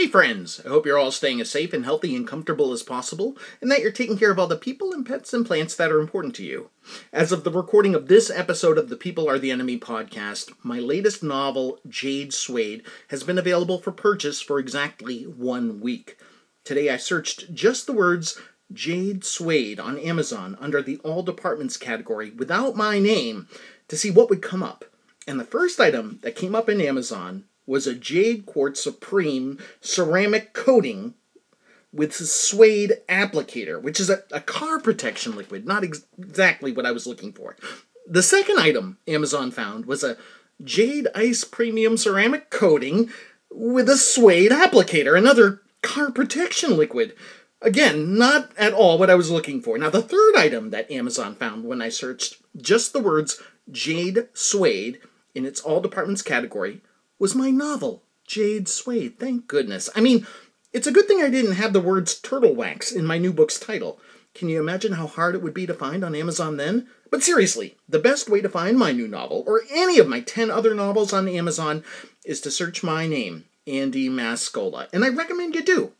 Hey friends, I hope you're all staying as safe and healthy and comfortable as possible, and that you're taking care of all the people and pets and plants that are important to you. As of the recording of this episode of the People Are the Enemy podcast, my latest novel, Jade Suede, has been available for purchase for exactly one week. Today I searched just the words Jade Suede on Amazon under the All Departments category without my name to see what would come up. And the first item that came up in Amazon was a Jade Quartz Supreme ceramic coating with a suede applicator, which is a, a car protection liquid, not ex- exactly what I was looking for. The second item Amazon found was a Jade Ice Premium ceramic coating with a suede applicator, another car protection liquid. Again, not at all what I was looking for. Now, the third item that Amazon found when I searched just the words Jade Suede in its all departments category was my novel, Jade Suede. Thank goodness. I mean, it's a good thing I didn't have the words turtle wax in my new book's title. Can you imagine how hard it would be to find on Amazon then? But seriously, the best way to find my new novel, or any of my 10 other novels on Amazon, is to search my name, Andy Mascola. And I recommend you do.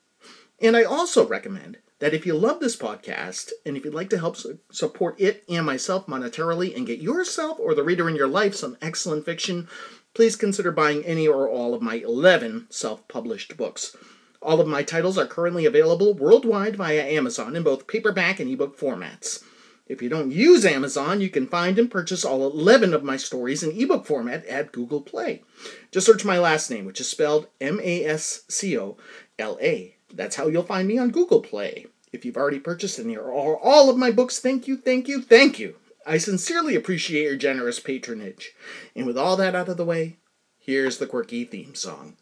And I also recommend that if you love this podcast and if you'd like to help support it and myself monetarily and get yourself or the reader in your life some excellent fiction, please consider buying any or all of my 11 self published books. All of my titles are currently available worldwide via Amazon in both paperback and ebook formats. If you don't use Amazon, you can find and purchase all 11 of my stories in ebook format at Google Play. Just search my last name, which is spelled M A S C O L A. That's how you'll find me on Google Play. If you've already purchased any or all of my books, thank you, thank you, thank you. I sincerely appreciate your generous patronage. And with all that out of the way, here's the quirky theme song.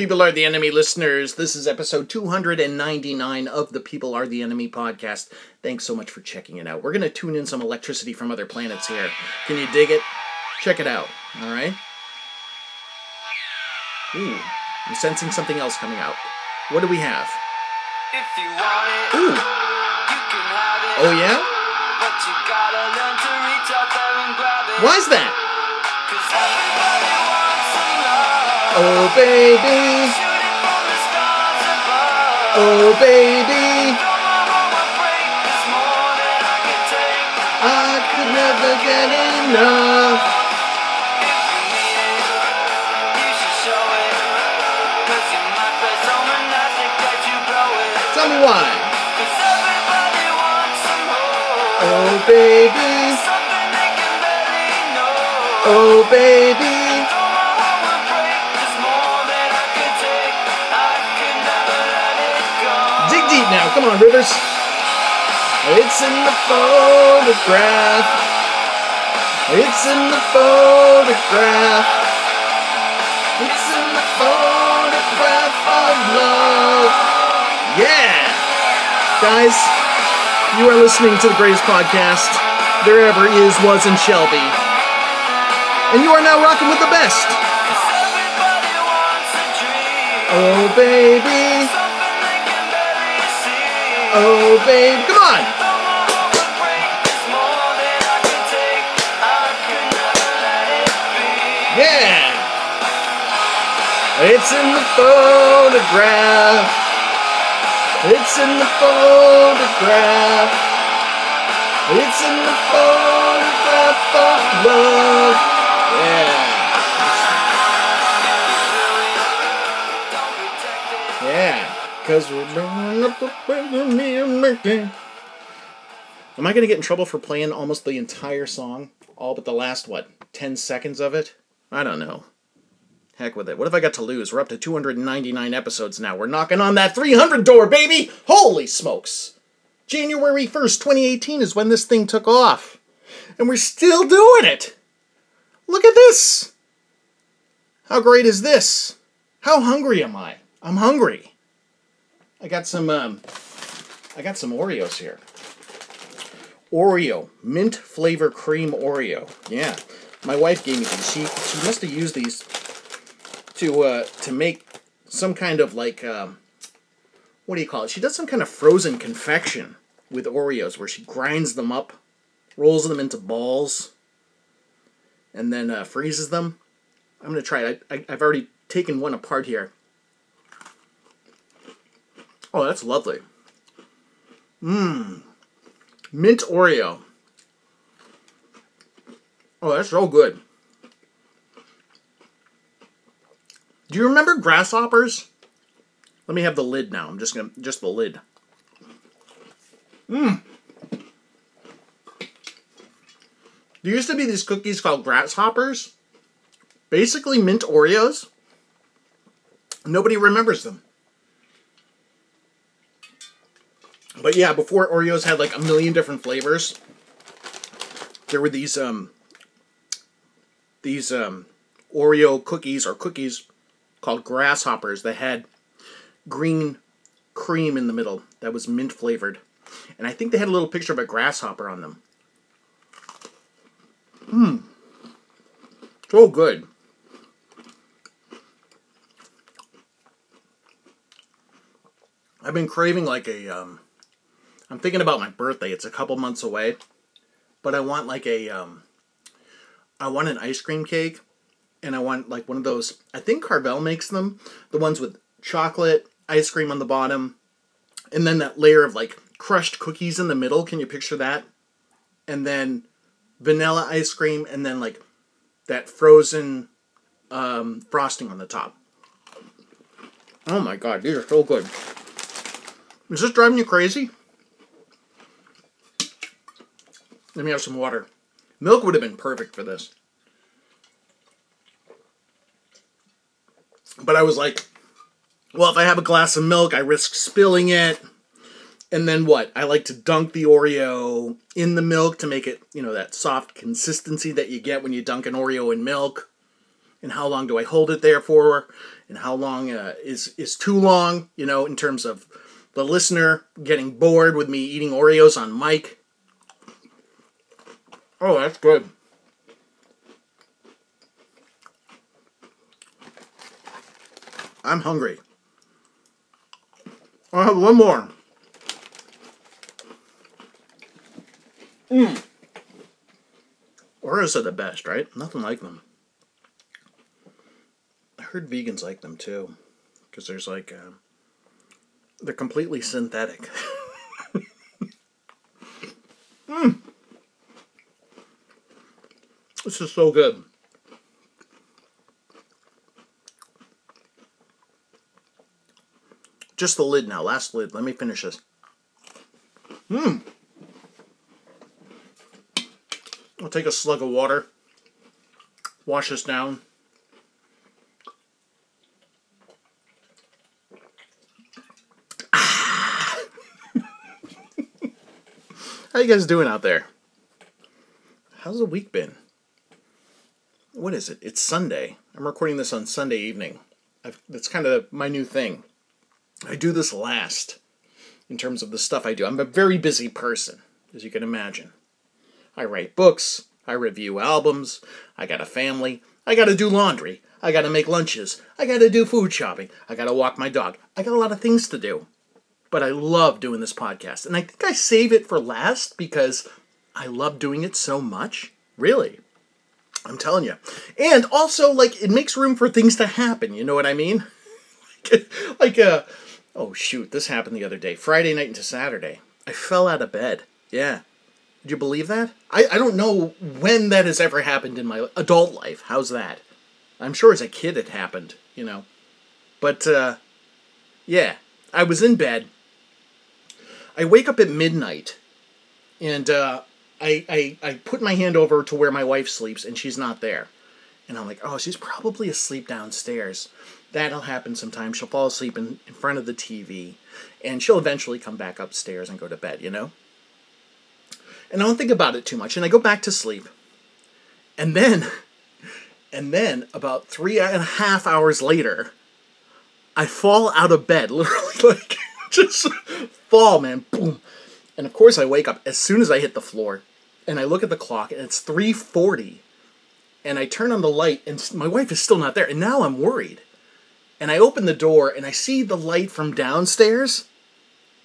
People Are the Enemy listeners. This is episode 299 of the People Are the Enemy podcast. Thanks so much for checking it out. We're going to tune in some electricity from other planets here. Can you dig it? Check it out, all right? Ooh, I'm sensing something else coming out. What do we have? It, Ooh. Oh, yeah? Why is that? Oh baby. Oh baby. I could never get enough. Tell me why. Oh baby. Oh baby. Now. Come on, Rivers. It's in the photograph. It's in the photograph. It's in the photograph of love. Yeah! Guys, you are listening to the greatest podcast there ever is, was, and shall be. And you are now rocking with the best. Oh, baby. Oh, babe, come on. Yeah. It's in the photograph. It's in the photograph. It's in the photograph of love. Yeah. Cause we're Am I gonna get in trouble for playing almost the entire song? All but the last, what, 10 seconds of it? I don't know. Heck with it. What have I got to lose? We're up to 299 episodes now. We're knocking on that 300 door, baby! Holy smokes! January 1st, 2018 is when this thing took off. And we're still doing it! Look at this! How great is this? How hungry am I? I'm hungry. I got some um I got some Oreos here. Oreo, mint flavor cream Oreo. Yeah. My wife gave me these. She she must have used these to uh to make some kind of like um what do you call it? She does some kind of frozen confection with Oreos where she grinds them up, rolls them into balls, and then uh, freezes them. I'm gonna try it. I, I, I've already taken one apart here. Oh, that's lovely. Mmm. Mint Oreo. Oh, that's so good. Do you remember grasshoppers? Let me have the lid now. I'm just gonna just the lid. Mmm. There used to be these cookies called grasshoppers. Basically mint Oreos. Nobody remembers them. But yeah, before Oreos had like a million different flavors, there were these um these um Oreo cookies or cookies called grasshoppers that had green cream in the middle that was mint flavored. And I think they had a little picture of a grasshopper on them. Mmm. So good. I've been craving like a um I'm thinking about my birthday. It's a couple months away. But I want like a um I want an ice cream cake and I want like one of those I think Carvel makes them, the ones with chocolate, ice cream on the bottom, and then that layer of like crushed cookies in the middle. Can you picture that? And then vanilla ice cream and then like that frozen um, frosting on the top. Oh my god, these are so good. Is this driving you crazy? Let me have some water. Milk would have been perfect for this. But I was like, well, if I have a glass of milk, I risk spilling it. And then what? I like to dunk the Oreo in the milk to make it, you know, that soft consistency that you get when you dunk an Oreo in milk. And how long do I hold it there for? And how long uh, is is too long? You know, in terms of the listener getting bored with me eating Oreos on mic. Oh, that's good. I'm hungry. I'll have one more. Mmm. Oreos are the best, right? Nothing like them. I heard vegans like them too, because there's like, uh, they're completely synthetic. Mmm. This is so good. Just the lid now. Last lid. Let me finish this. Mmm. I'll take a slug of water. Wash this down. Ah. How you guys doing out there? How's the week been? What is it? It's Sunday. I'm recording this on Sunday evening. I've, that's kind of my new thing. I do this last in terms of the stuff I do. I'm a very busy person, as you can imagine. I write books, I review albums, I got a family, I gotta do laundry, I gotta make lunches, I gotta do food shopping, I gotta walk my dog. I got a lot of things to do. But I love doing this podcast. And I think I save it for last because I love doing it so much. Really. I'm telling you. And also, like, it makes room for things to happen. You know what I mean? like, uh, Oh shoot, this happened the other day. Friday night into Saturday. I fell out of bed. Yeah. Did you believe that? I, I don't know when that has ever happened in my adult life. How's that? I'm sure as a kid it happened, you know. But uh yeah, I was in bed. I wake up at midnight and uh I, I I put my hand over to where my wife sleeps and she's not there. And I'm like, oh, she's probably asleep downstairs. That'll happen sometimes. She'll fall asleep in, in front of the TV, and she'll eventually come back upstairs and go to bed, you know? And I don't think about it too much, and I go back to sleep. And then, and then about three and a half hours later, I fall out of bed, literally, like, just fall, man, boom. And of course, I wake up as soon as I hit the floor, and I look at the clock, and it's 3:40, and I turn on the light, and my wife is still not there, and now I'm worried. And I open the door, and I see the light from downstairs,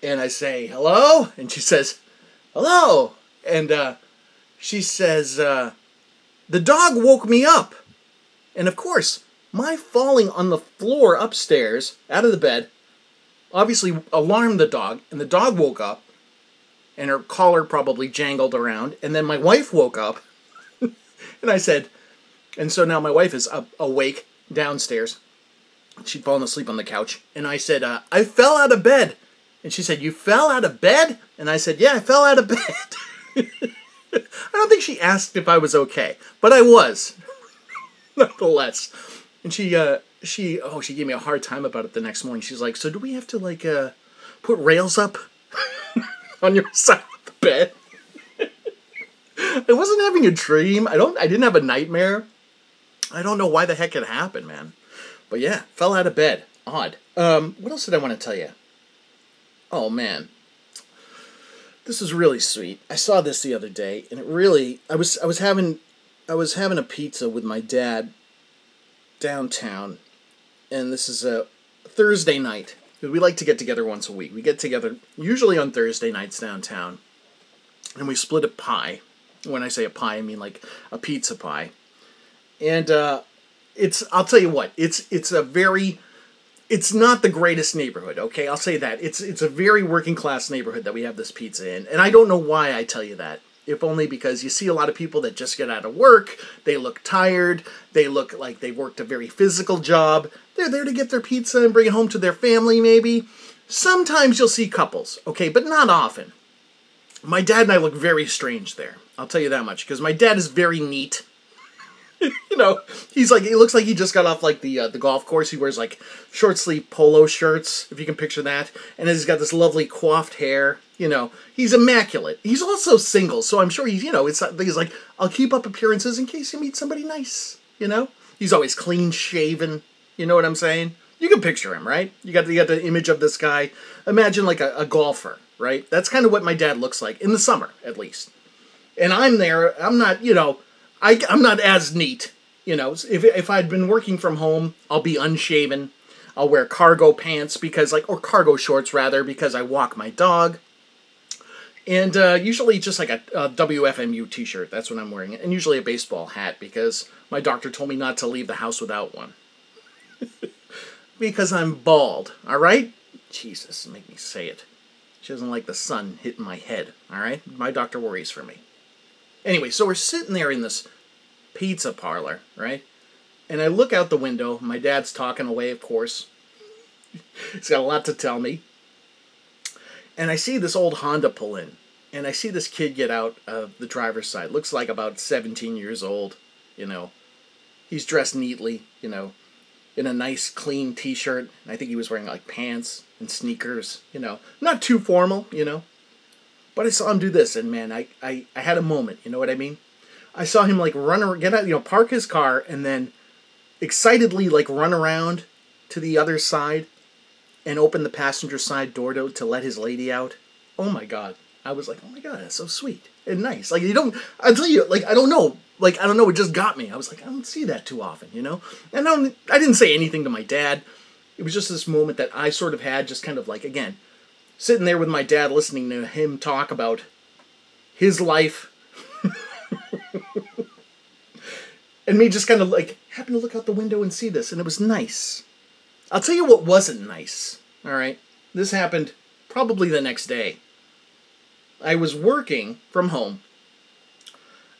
and I say, "Hello," and she says, "Hello," and uh, she says, uh, "The dog woke me up," and of course, my falling on the floor upstairs out of the bed obviously alarmed the dog, and the dog woke up, and her collar probably jangled around, and then my wife woke up, and I said, and so now my wife is up, awake downstairs. She'd fallen asleep on the couch, and I said, uh, I fell out of bed. And she said, You fell out of bed? And I said, Yeah, I fell out of bed. I don't think she asked if I was okay, but I was, nonetheless. And she, uh, she, oh, she gave me a hard time about it the next morning. She's like, "So do we have to like uh, put rails up on your side of the bed?" I wasn't having a dream. I don't. I didn't have a nightmare. I don't know why the heck it happened, man. But yeah, fell out of bed. Odd. Um, what else did I want to tell you? Oh man, this is really sweet. I saw this the other day, and it really. I was I was having I was having a pizza with my dad downtown, and this is a Thursday night. We like to get together once a week. We get together usually on Thursday nights downtown, and we split a pie. When I say a pie, I mean like a pizza pie. And uh, it's I'll tell you what, it's it's a very it's not the greatest neighborhood, okay? I'll say that. It's it's a very working class neighborhood that we have this pizza in. And I don't know why I tell you that. If only because you see a lot of people that just get out of work, they look tired, they look like they've worked a very physical job. They're there to get their pizza and bring it home to their family maybe. Sometimes you'll see couples, okay, but not often. My dad and I look very strange there. I'll tell you that much because my dad is very neat you know, he's like he looks like he just got off like the uh, the golf course. He wears like short sleeve polo shirts, if you can picture that, and he's got this lovely coiffed hair. You know, he's immaculate. He's also single, so I'm sure he's you know it's he's like I'll keep up appearances in case you meet somebody nice. You know, he's always clean shaven. You know what I'm saying? You can picture him, right? You got you got the image of this guy. Imagine like a, a golfer, right? That's kind of what my dad looks like in the summer, at least. And I'm there. I'm not, you know I, I'm not as neat. You know, if, if I'd been working from home, I'll be unshaven. I'll wear cargo pants because, like, or cargo shorts rather, because I walk my dog. And uh, usually just like a, a WFMU t shirt. That's what I'm wearing. And usually a baseball hat because my doctor told me not to leave the house without one. because I'm bald, alright? Jesus, make me say it. She doesn't like the sun hitting my head, alright? My doctor worries for me. Anyway, so we're sitting there in this pizza parlor, right? And I look out the window. My dad's talking away, of course. He's got a lot to tell me. And I see this old Honda pull in. And I see this kid get out of the driver's side. Looks like about 17 years old, you know. He's dressed neatly, you know, in a nice clean t shirt. I think he was wearing like pants and sneakers, you know. Not too formal, you know. But I saw him do this, and man, I, I, I had a moment, you know what I mean? I saw him like run, get out, you know, park his car, and then excitedly like run around to the other side and open the passenger side door to, to let his lady out. Oh my god. I was like, oh my god, that's so sweet and nice. Like you don't, I tell you, like I don't know, like I don't know, it just got me. I was like, I don't see that too often, you know. And I, don't, I didn't say anything to my dad. It was just this moment that I sort of had, just kind of like again, sitting there with my dad, listening to him talk about his life and me just kind of like happened to look out the window and see this, and it was nice. I'll tell you what wasn't nice. All right, this happened probably the next day. I was working from home,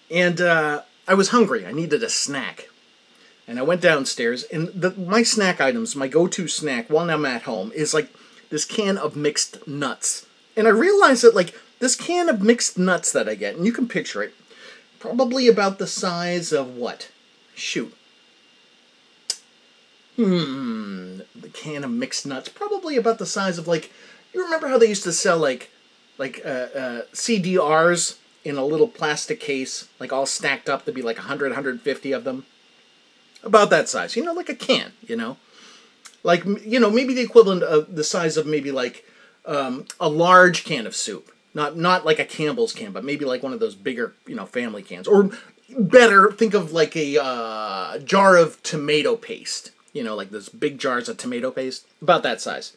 and uh, I was hungry. I needed a snack, and I went downstairs. And the, my snack items, my go-to snack while I'm at home, is like this can of mixed nuts. And I realized that like this can of mixed nuts that I get, and you can picture it, probably about the size of what? Shoot. Hmm, the can of mixed nuts, probably about the size of like. You remember how they used to sell like, like uh, uh, CDRs in a little plastic case, like all stacked up. There'd be like 100, 150 of them. About that size, you know, like a can, you know, like you know maybe the equivalent of the size of maybe like um, a large can of soup, not not like a Campbell's can, but maybe like one of those bigger, you know, family cans, or better, think of like a uh, jar of tomato paste. You know, like those big jars of tomato paste, about that size.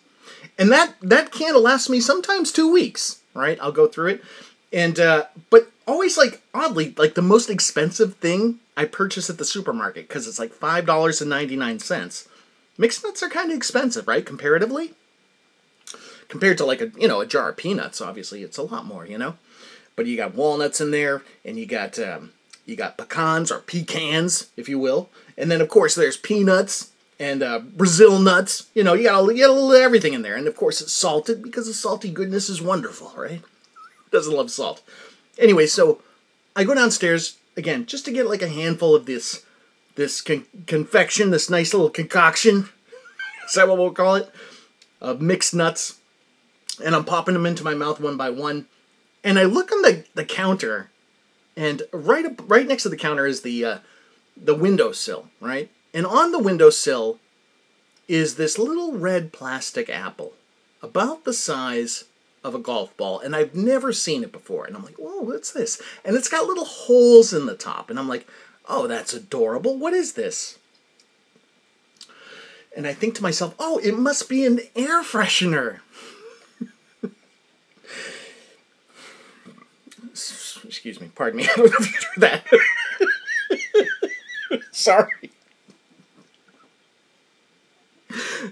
And that that can will last me sometimes two weeks. Right, I'll go through it, and uh, but always like oddly like the most expensive thing I purchase at the supermarket because it's like five dollars and ninety nine cents. Mixed nuts are kind of expensive, right? Comparatively, compared to like a you know a jar of peanuts, obviously it's a lot more, you know. But you got walnuts in there, and you got um, you got pecans or pecans, if you will, and then of course there's peanuts and uh, Brazil nuts. You know, you got, a, you got a little everything in there, and of course it's salted because the salty goodness is wonderful, right? Doesn't love salt. Anyway, so I go downstairs again just to get like a handful of this this con- confection, this nice little concoction. Is that what we'll call it? Of mixed nuts, and I'm popping them into my mouth one by one. And I look on the, the counter, and right up right next to the counter is the uh, the windowsill, right? And on the windowsill is this little red plastic apple, about the size of a golf ball, and I've never seen it before. And I'm like, whoa, what's this? And it's got little holes in the top, and I'm like, oh, that's adorable. What is this? And I think to myself, oh, it must be an air freshener. Excuse me, pardon me. I don't know if you that. Sorry.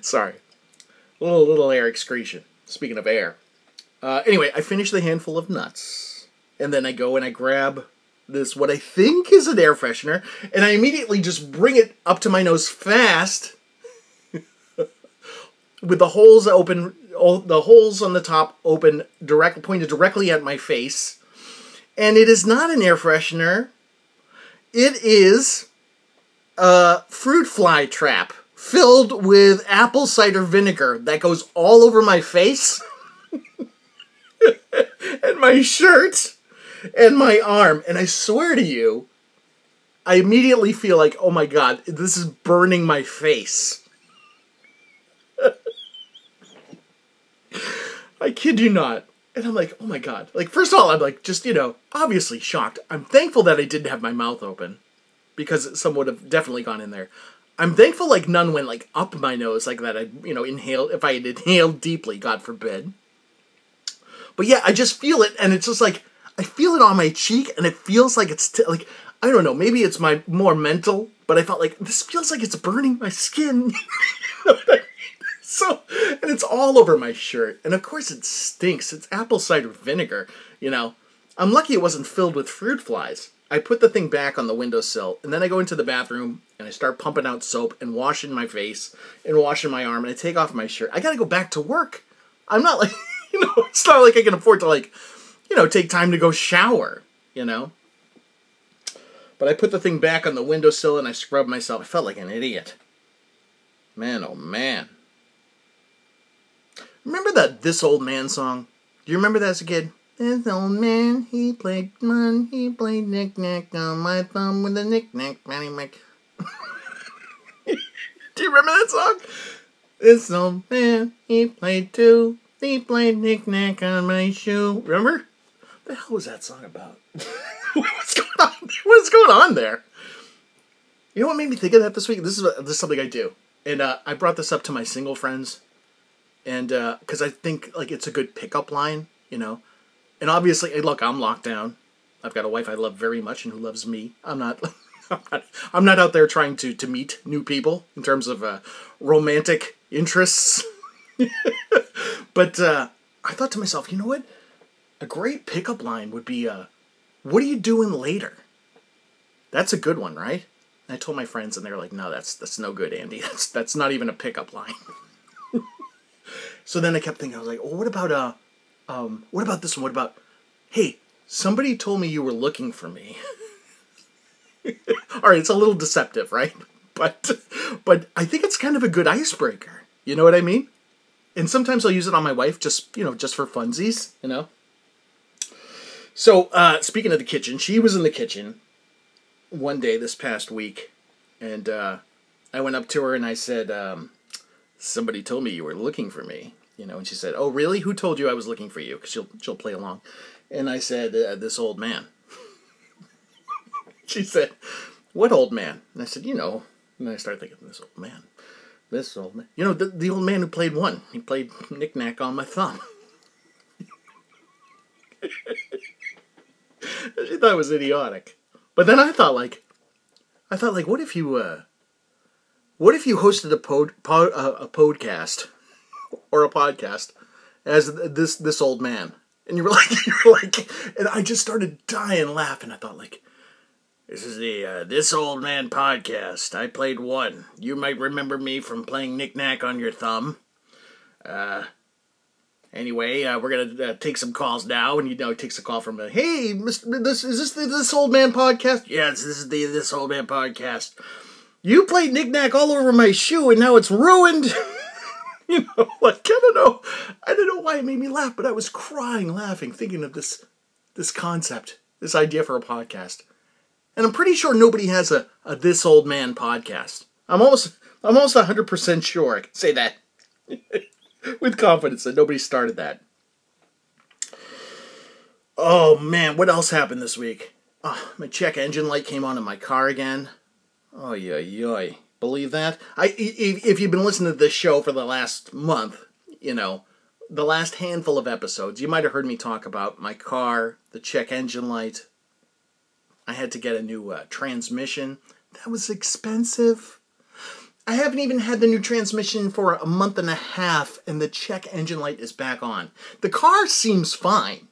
Sorry. A Little little air excretion. Speaking of air. Uh, anyway, I finish the handful of nuts, and then I go and I grab this what I think is an air freshener, and I immediately just bring it up to my nose fast, with the holes open, the holes on the top open, direct pointed directly at my face, and it is not an air freshener. It is a fruit fly trap filled with apple cider vinegar that goes all over my face and my shirt and my arm. And I swear to you, I immediately feel like, oh my god, this is burning my face. I kid you not. And I'm like, oh my god. Like, first of all, I'm like, just, you know, obviously shocked. I'm thankful that I didn't have my mouth open because some would have definitely gone in there. I'm thankful, like, none went, like, up my nose, like that I, you know, inhaled, if I had inhaled deeply, God forbid. But yeah, I just feel it, and it's just like, I feel it on my cheek, and it feels like it's, t- like, I don't know, maybe it's my more mental, but I felt like, this feels like it's burning my skin. so and it's all over my shirt and of course it stinks. It's apple cider vinegar you know? I'm lucky it wasn't filled with fruit flies. I put the thing back on the windowsill and then i go into the bathroom and i start pumping out soap and washing my face and washing my arm and i take off my shirt. I gotta go back to work. I'm not like you know it's not like i can afford to like you know take time to go shower you know but i put the thing back on the windowsill and i scrubbed myself i felt like an idiot man oh man Remember that This Old Man song? Do you remember that as a kid? This old man, he played man, he played knick-knack on my thumb with a knick-knack, patty mac. Do you remember that song? This old man, he played too. He played knick-knack on my shoe. Remember? What the hell was that song about? What's going on? What's going on there? You know what made me think of that this week? This is this is something I do, and uh, I brought this up to my single friends and because uh, I think like it's a good pickup line, you know. And obviously, hey, look, I'm locked down. I've got a wife I love very much and who loves me. I'm not, I'm not, I'm not out there trying to to meet new people in terms of uh, romantic interests. but uh, I thought to myself, you know what? A great pickup line would be, uh, "What are you doing later?" That's a good one, right? And I told my friends, and they're like, "No, that's that's no good, Andy. That's that's not even a pickup line." So then I kept thinking, I was like, well, what about uh, um, what about this one? What about, hey, somebody told me you were looking for me. All right, it's a little deceptive, right? but but I think it's kind of a good icebreaker. You know what I mean? And sometimes I'll use it on my wife, just you know, just for funsies. You know. So uh, speaking of the kitchen, she was in the kitchen one day this past week, and uh, I went up to her and I said, um, "Somebody told me you were looking for me." You know, and she said, "Oh, really? Who told you I was looking for you?" Because she'll she'll play along, and I said, uh, "This old man." she said, "What old man?" And I said, "You know." And I started thinking, "This old man, this old man." You know, the the old man who played one. He played knick-knack on my thumb. she thought it was idiotic. But then I thought like, I thought like, what if you, uh, what if you hosted a pod, pod uh, a podcast or a podcast as this this old man, and you were like, you were like, and I just started dying laughing. I thought like, this is the uh, this old man podcast. I played one. You might remember me from playing knick-knack on your thumb. Uh, Anyway, uh, we're gonna uh, take some calls now, and you know, takes a call from a hey, Mr. This is this the this old man podcast? Yes, this is the this old man podcast. You played knickknack all over my shoe, and now it's ruined. you know, like I don't know, I don't know why it made me laugh, but I was crying, laughing, thinking of this this concept, this idea for a podcast, and I'm pretty sure nobody has a, a this old man podcast. I'm almost I'm almost hundred percent sure I can say that. with confidence that nobody started that. Oh man, what else happened this week? Oh, my check engine light came on in my car again. Oh yeah, yeah. Believe that? I if, you've been listening to this show for the last month, you know, the last handful of episodes, you might have heard me talk about my car, the check engine light. I had to get a new uh, transmission. That was expensive. I haven't even had the new transmission for a month and a half, and the check engine light is back on. The car seems fine.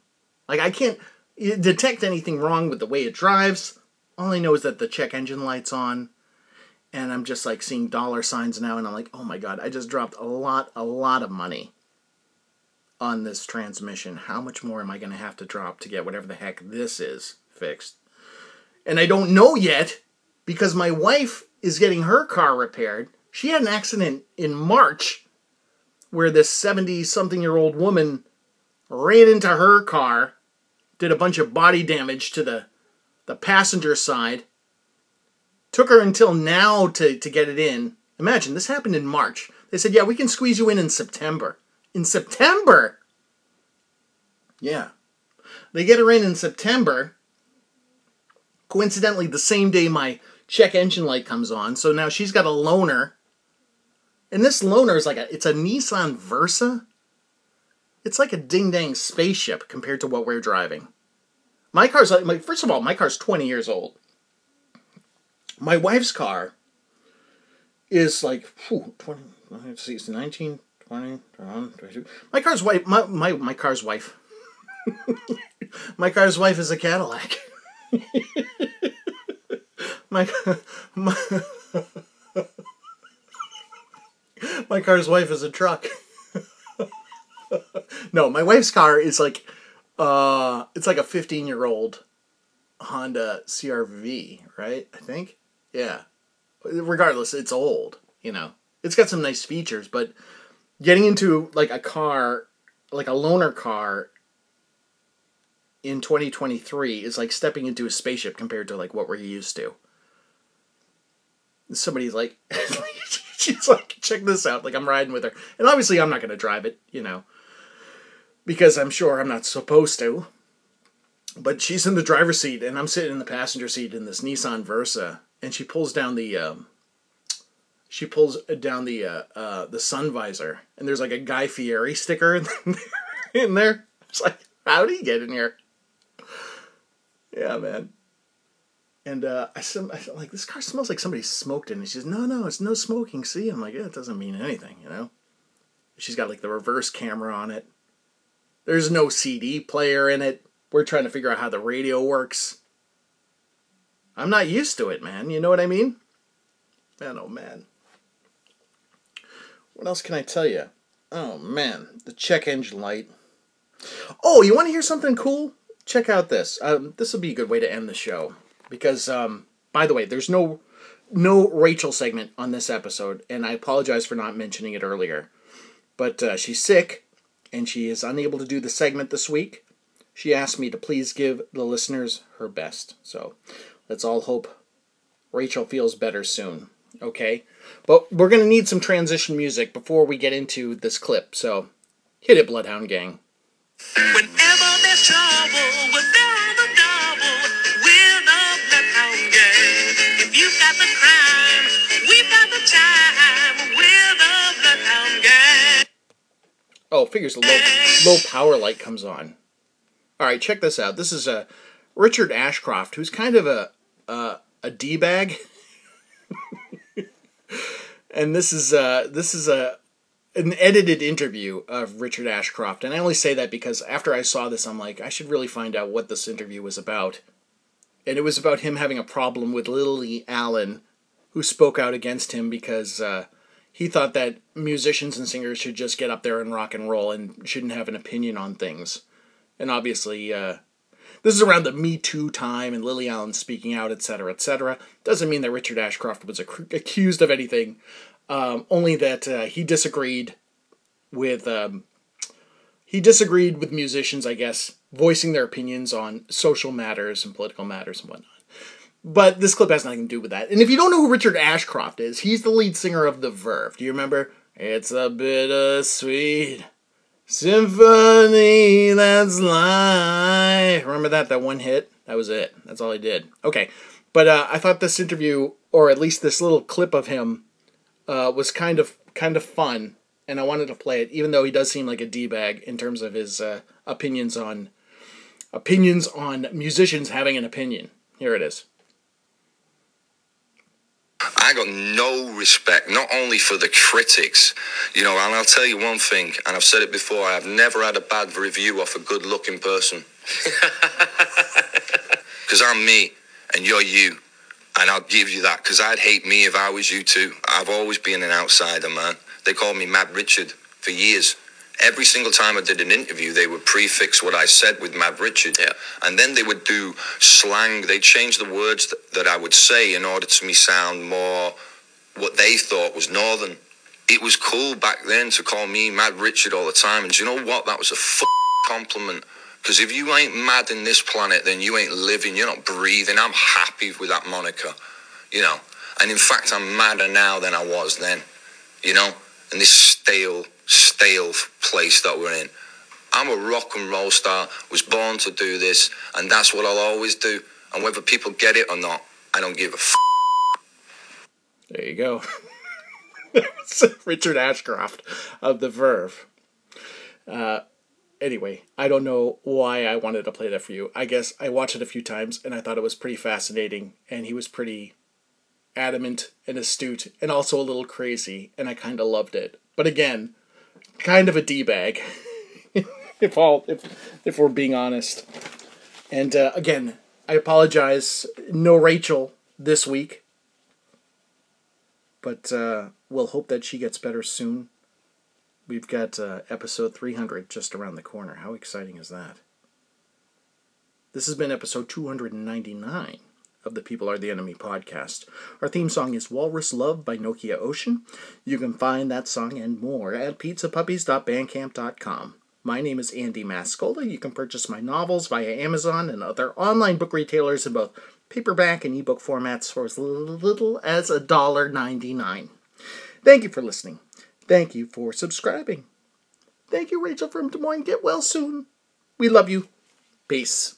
Like, I can't detect anything wrong with the way it drives. All I know is that the check engine light's on, and I'm just like seeing dollar signs now, and I'm like, oh my god, I just dropped a lot, a lot of money on this transmission. How much more am I going to have to drop to get whatever the heck this is fixed? And I don't know yet because my wife is getting her car repaired. She had an accident in March where this 70 something year old woman ran into her car, did a bunch of body damage to the, the passenger side. Took her until now to, to get it in. Imagine, this happened in March. They said, yeah, we can squeeze you in in September. In September? Yeah. They get her in in September. Coincidentally, the same day my check engine light comes on. So now she's got a loaner. And this loaner is like a it's a Nissan Versa. It's like a ding dang spaceship compared to what we're driving. My car's like my first of all, my car's 20 years old. My wife's car is like whew, 20 let's see, it's 19, 20, 22. My car's wife my, my, my car's wife. my car's wife is a Cadillac. my my car's wife is a truck. no, my wife's car is like uh it's like a 15 year old Honda CRV, right? I think. Yeah. Regardless, it's old, you know. It's got some nice features, but getting into like a car, like a loaner car in 2023 is like stepping into a spaceship compared to like what we're used to somebody's like, she's like, check this out. Like I'm riding with her, and obviously I'm not gonna drive it, you know, because I'm sure I'm not supposed to. But she's in the driver's seat, and I'm sitting in the passenger seat in this Nissan Versa, and she pulls down the, um, she pulls down the uh, uh, the sun visor, and there's like a Guy Fieri sticker in there. in there. It's like, how did he get in here? Yeah, man. And uh, I said, I like, this car smells like somebody smoked in it. And she says, no, no, it's no smoking. See? I'm like, yeah, it doesn't mean anything, you know? She's got like the reverse camera on it. There's no CD player in it. We're trying to figure out how the radio works. I'm not used to it, man. You know what I mean? Man, oh man. What else can I tell you? Oh man, the check engine light. Oh, you want to hear something cool? Check out this. Um, this will be a good way to end the show because um, by the way, there's no no Rachel segment on this episode, and I apologize for not mentioning it earlier. But uh, she's sick, and she is unable to do the segment this week. She asked me to please give the listeners her best. So let's all hope Rachel feels better soon. Okay? But we're going to need some transition music before we get into this clip. So hit it, Bloodhound Gang. Whenever there's trouble, we're Oh, figures low, low power light comes on. All right, check this out. This is a Richard Ashcroft, who's kind of a uh, a d bag, and this is uh, this is a an edited interview of Richard Ashcroft. And I only say that because after I saw this, I'm like, I should really find out what this interview was about. And it was about him having a problem with Lily Allen, who spoke out against him because uh, he thought that musicians and singers should just get up there and rock and roll and shouldn't have an opinion on things. And obviously, uh, this is around the Me Too time and Lily Allen speaking out, etc., etc. Doesn't mean that Richard Ashcroft was ac- accused of anything. Um, only that uh, he disagreed with um, he disagreed with musicians, I guess, voicing their opinions on social matters and political matters and whatnot. But this clip has nothing to do with that. And if you don't know who Richard Ashcroft is, he's the lead singer of The Verve. Do you remember? It's a bittersweet symphony that's life. Remember that? That one hit? That was it. That's all he did. Okay. But uh, I thought this interview, or at least this little clip of him, uh, was kind of kind of fun, and I wanted to play it, even though he does seem like a d bag in terms of his uh, opinions on opinions on musicians having an opinion. Here it is. I got no respect, not only for the critics, you know, and I'll tell you one thing, and I've said it before, I've never had a bad review off a good looking person. Because I'm me, and you're you. And I'll give you that because I'd hate me if I was you too. I've always been an outsider, man. They called me Mad Richard for years. Every single time I did an interview, they would prefix what I said with Mad Richard. Yeah. And then they would do slang. They'd change the words that, that I would say in order to me sound more what they thought was Northern. It was cool back then to call me Mad Richard all the time. And do you know what? That was a f- compliment because if you ain't mad in this planet, then you ain't living, you're not breathing. I'm happy with that moniker, you know. And in fact, I'm madder now than I was then, you know, And this stale, stale place that we're in. I'm a rock and roll star, was born to do this, and that's what I'll always do. And whether people get it or not, I don't give a f. There you go. Richard Ashcroft of The Verve. Uh, anyway, I don't know why I wanted to play that for you. I guess I watched it a few times and I thought it was pretty fascinating, and he was pretty adamant and astute and also a little crazy, and I kind of loved it. But again, kind of a d bag, if all if if we're being honest. And uh, again, I apologize. No Rachel this week, but uh, we'll hope that she gets better soon. We've got uh, episode 300 just around the corner. How exciting is that? This has been episode 299 of the People Are the Enemy podcast. Our theme song is Walrus Love by Nokia Ocean. You can find that song and more at pizzapuppies.bandcamp.com. My name is Andy Mascola. You can purchase my novels via Amazon and other online book retailers in both paperback and ebook formats for as little as $1.99. Thank you for listening. Thank you for subscribing. Thank you, Rachel from Des Moines. Get well soon. We love you. Peace.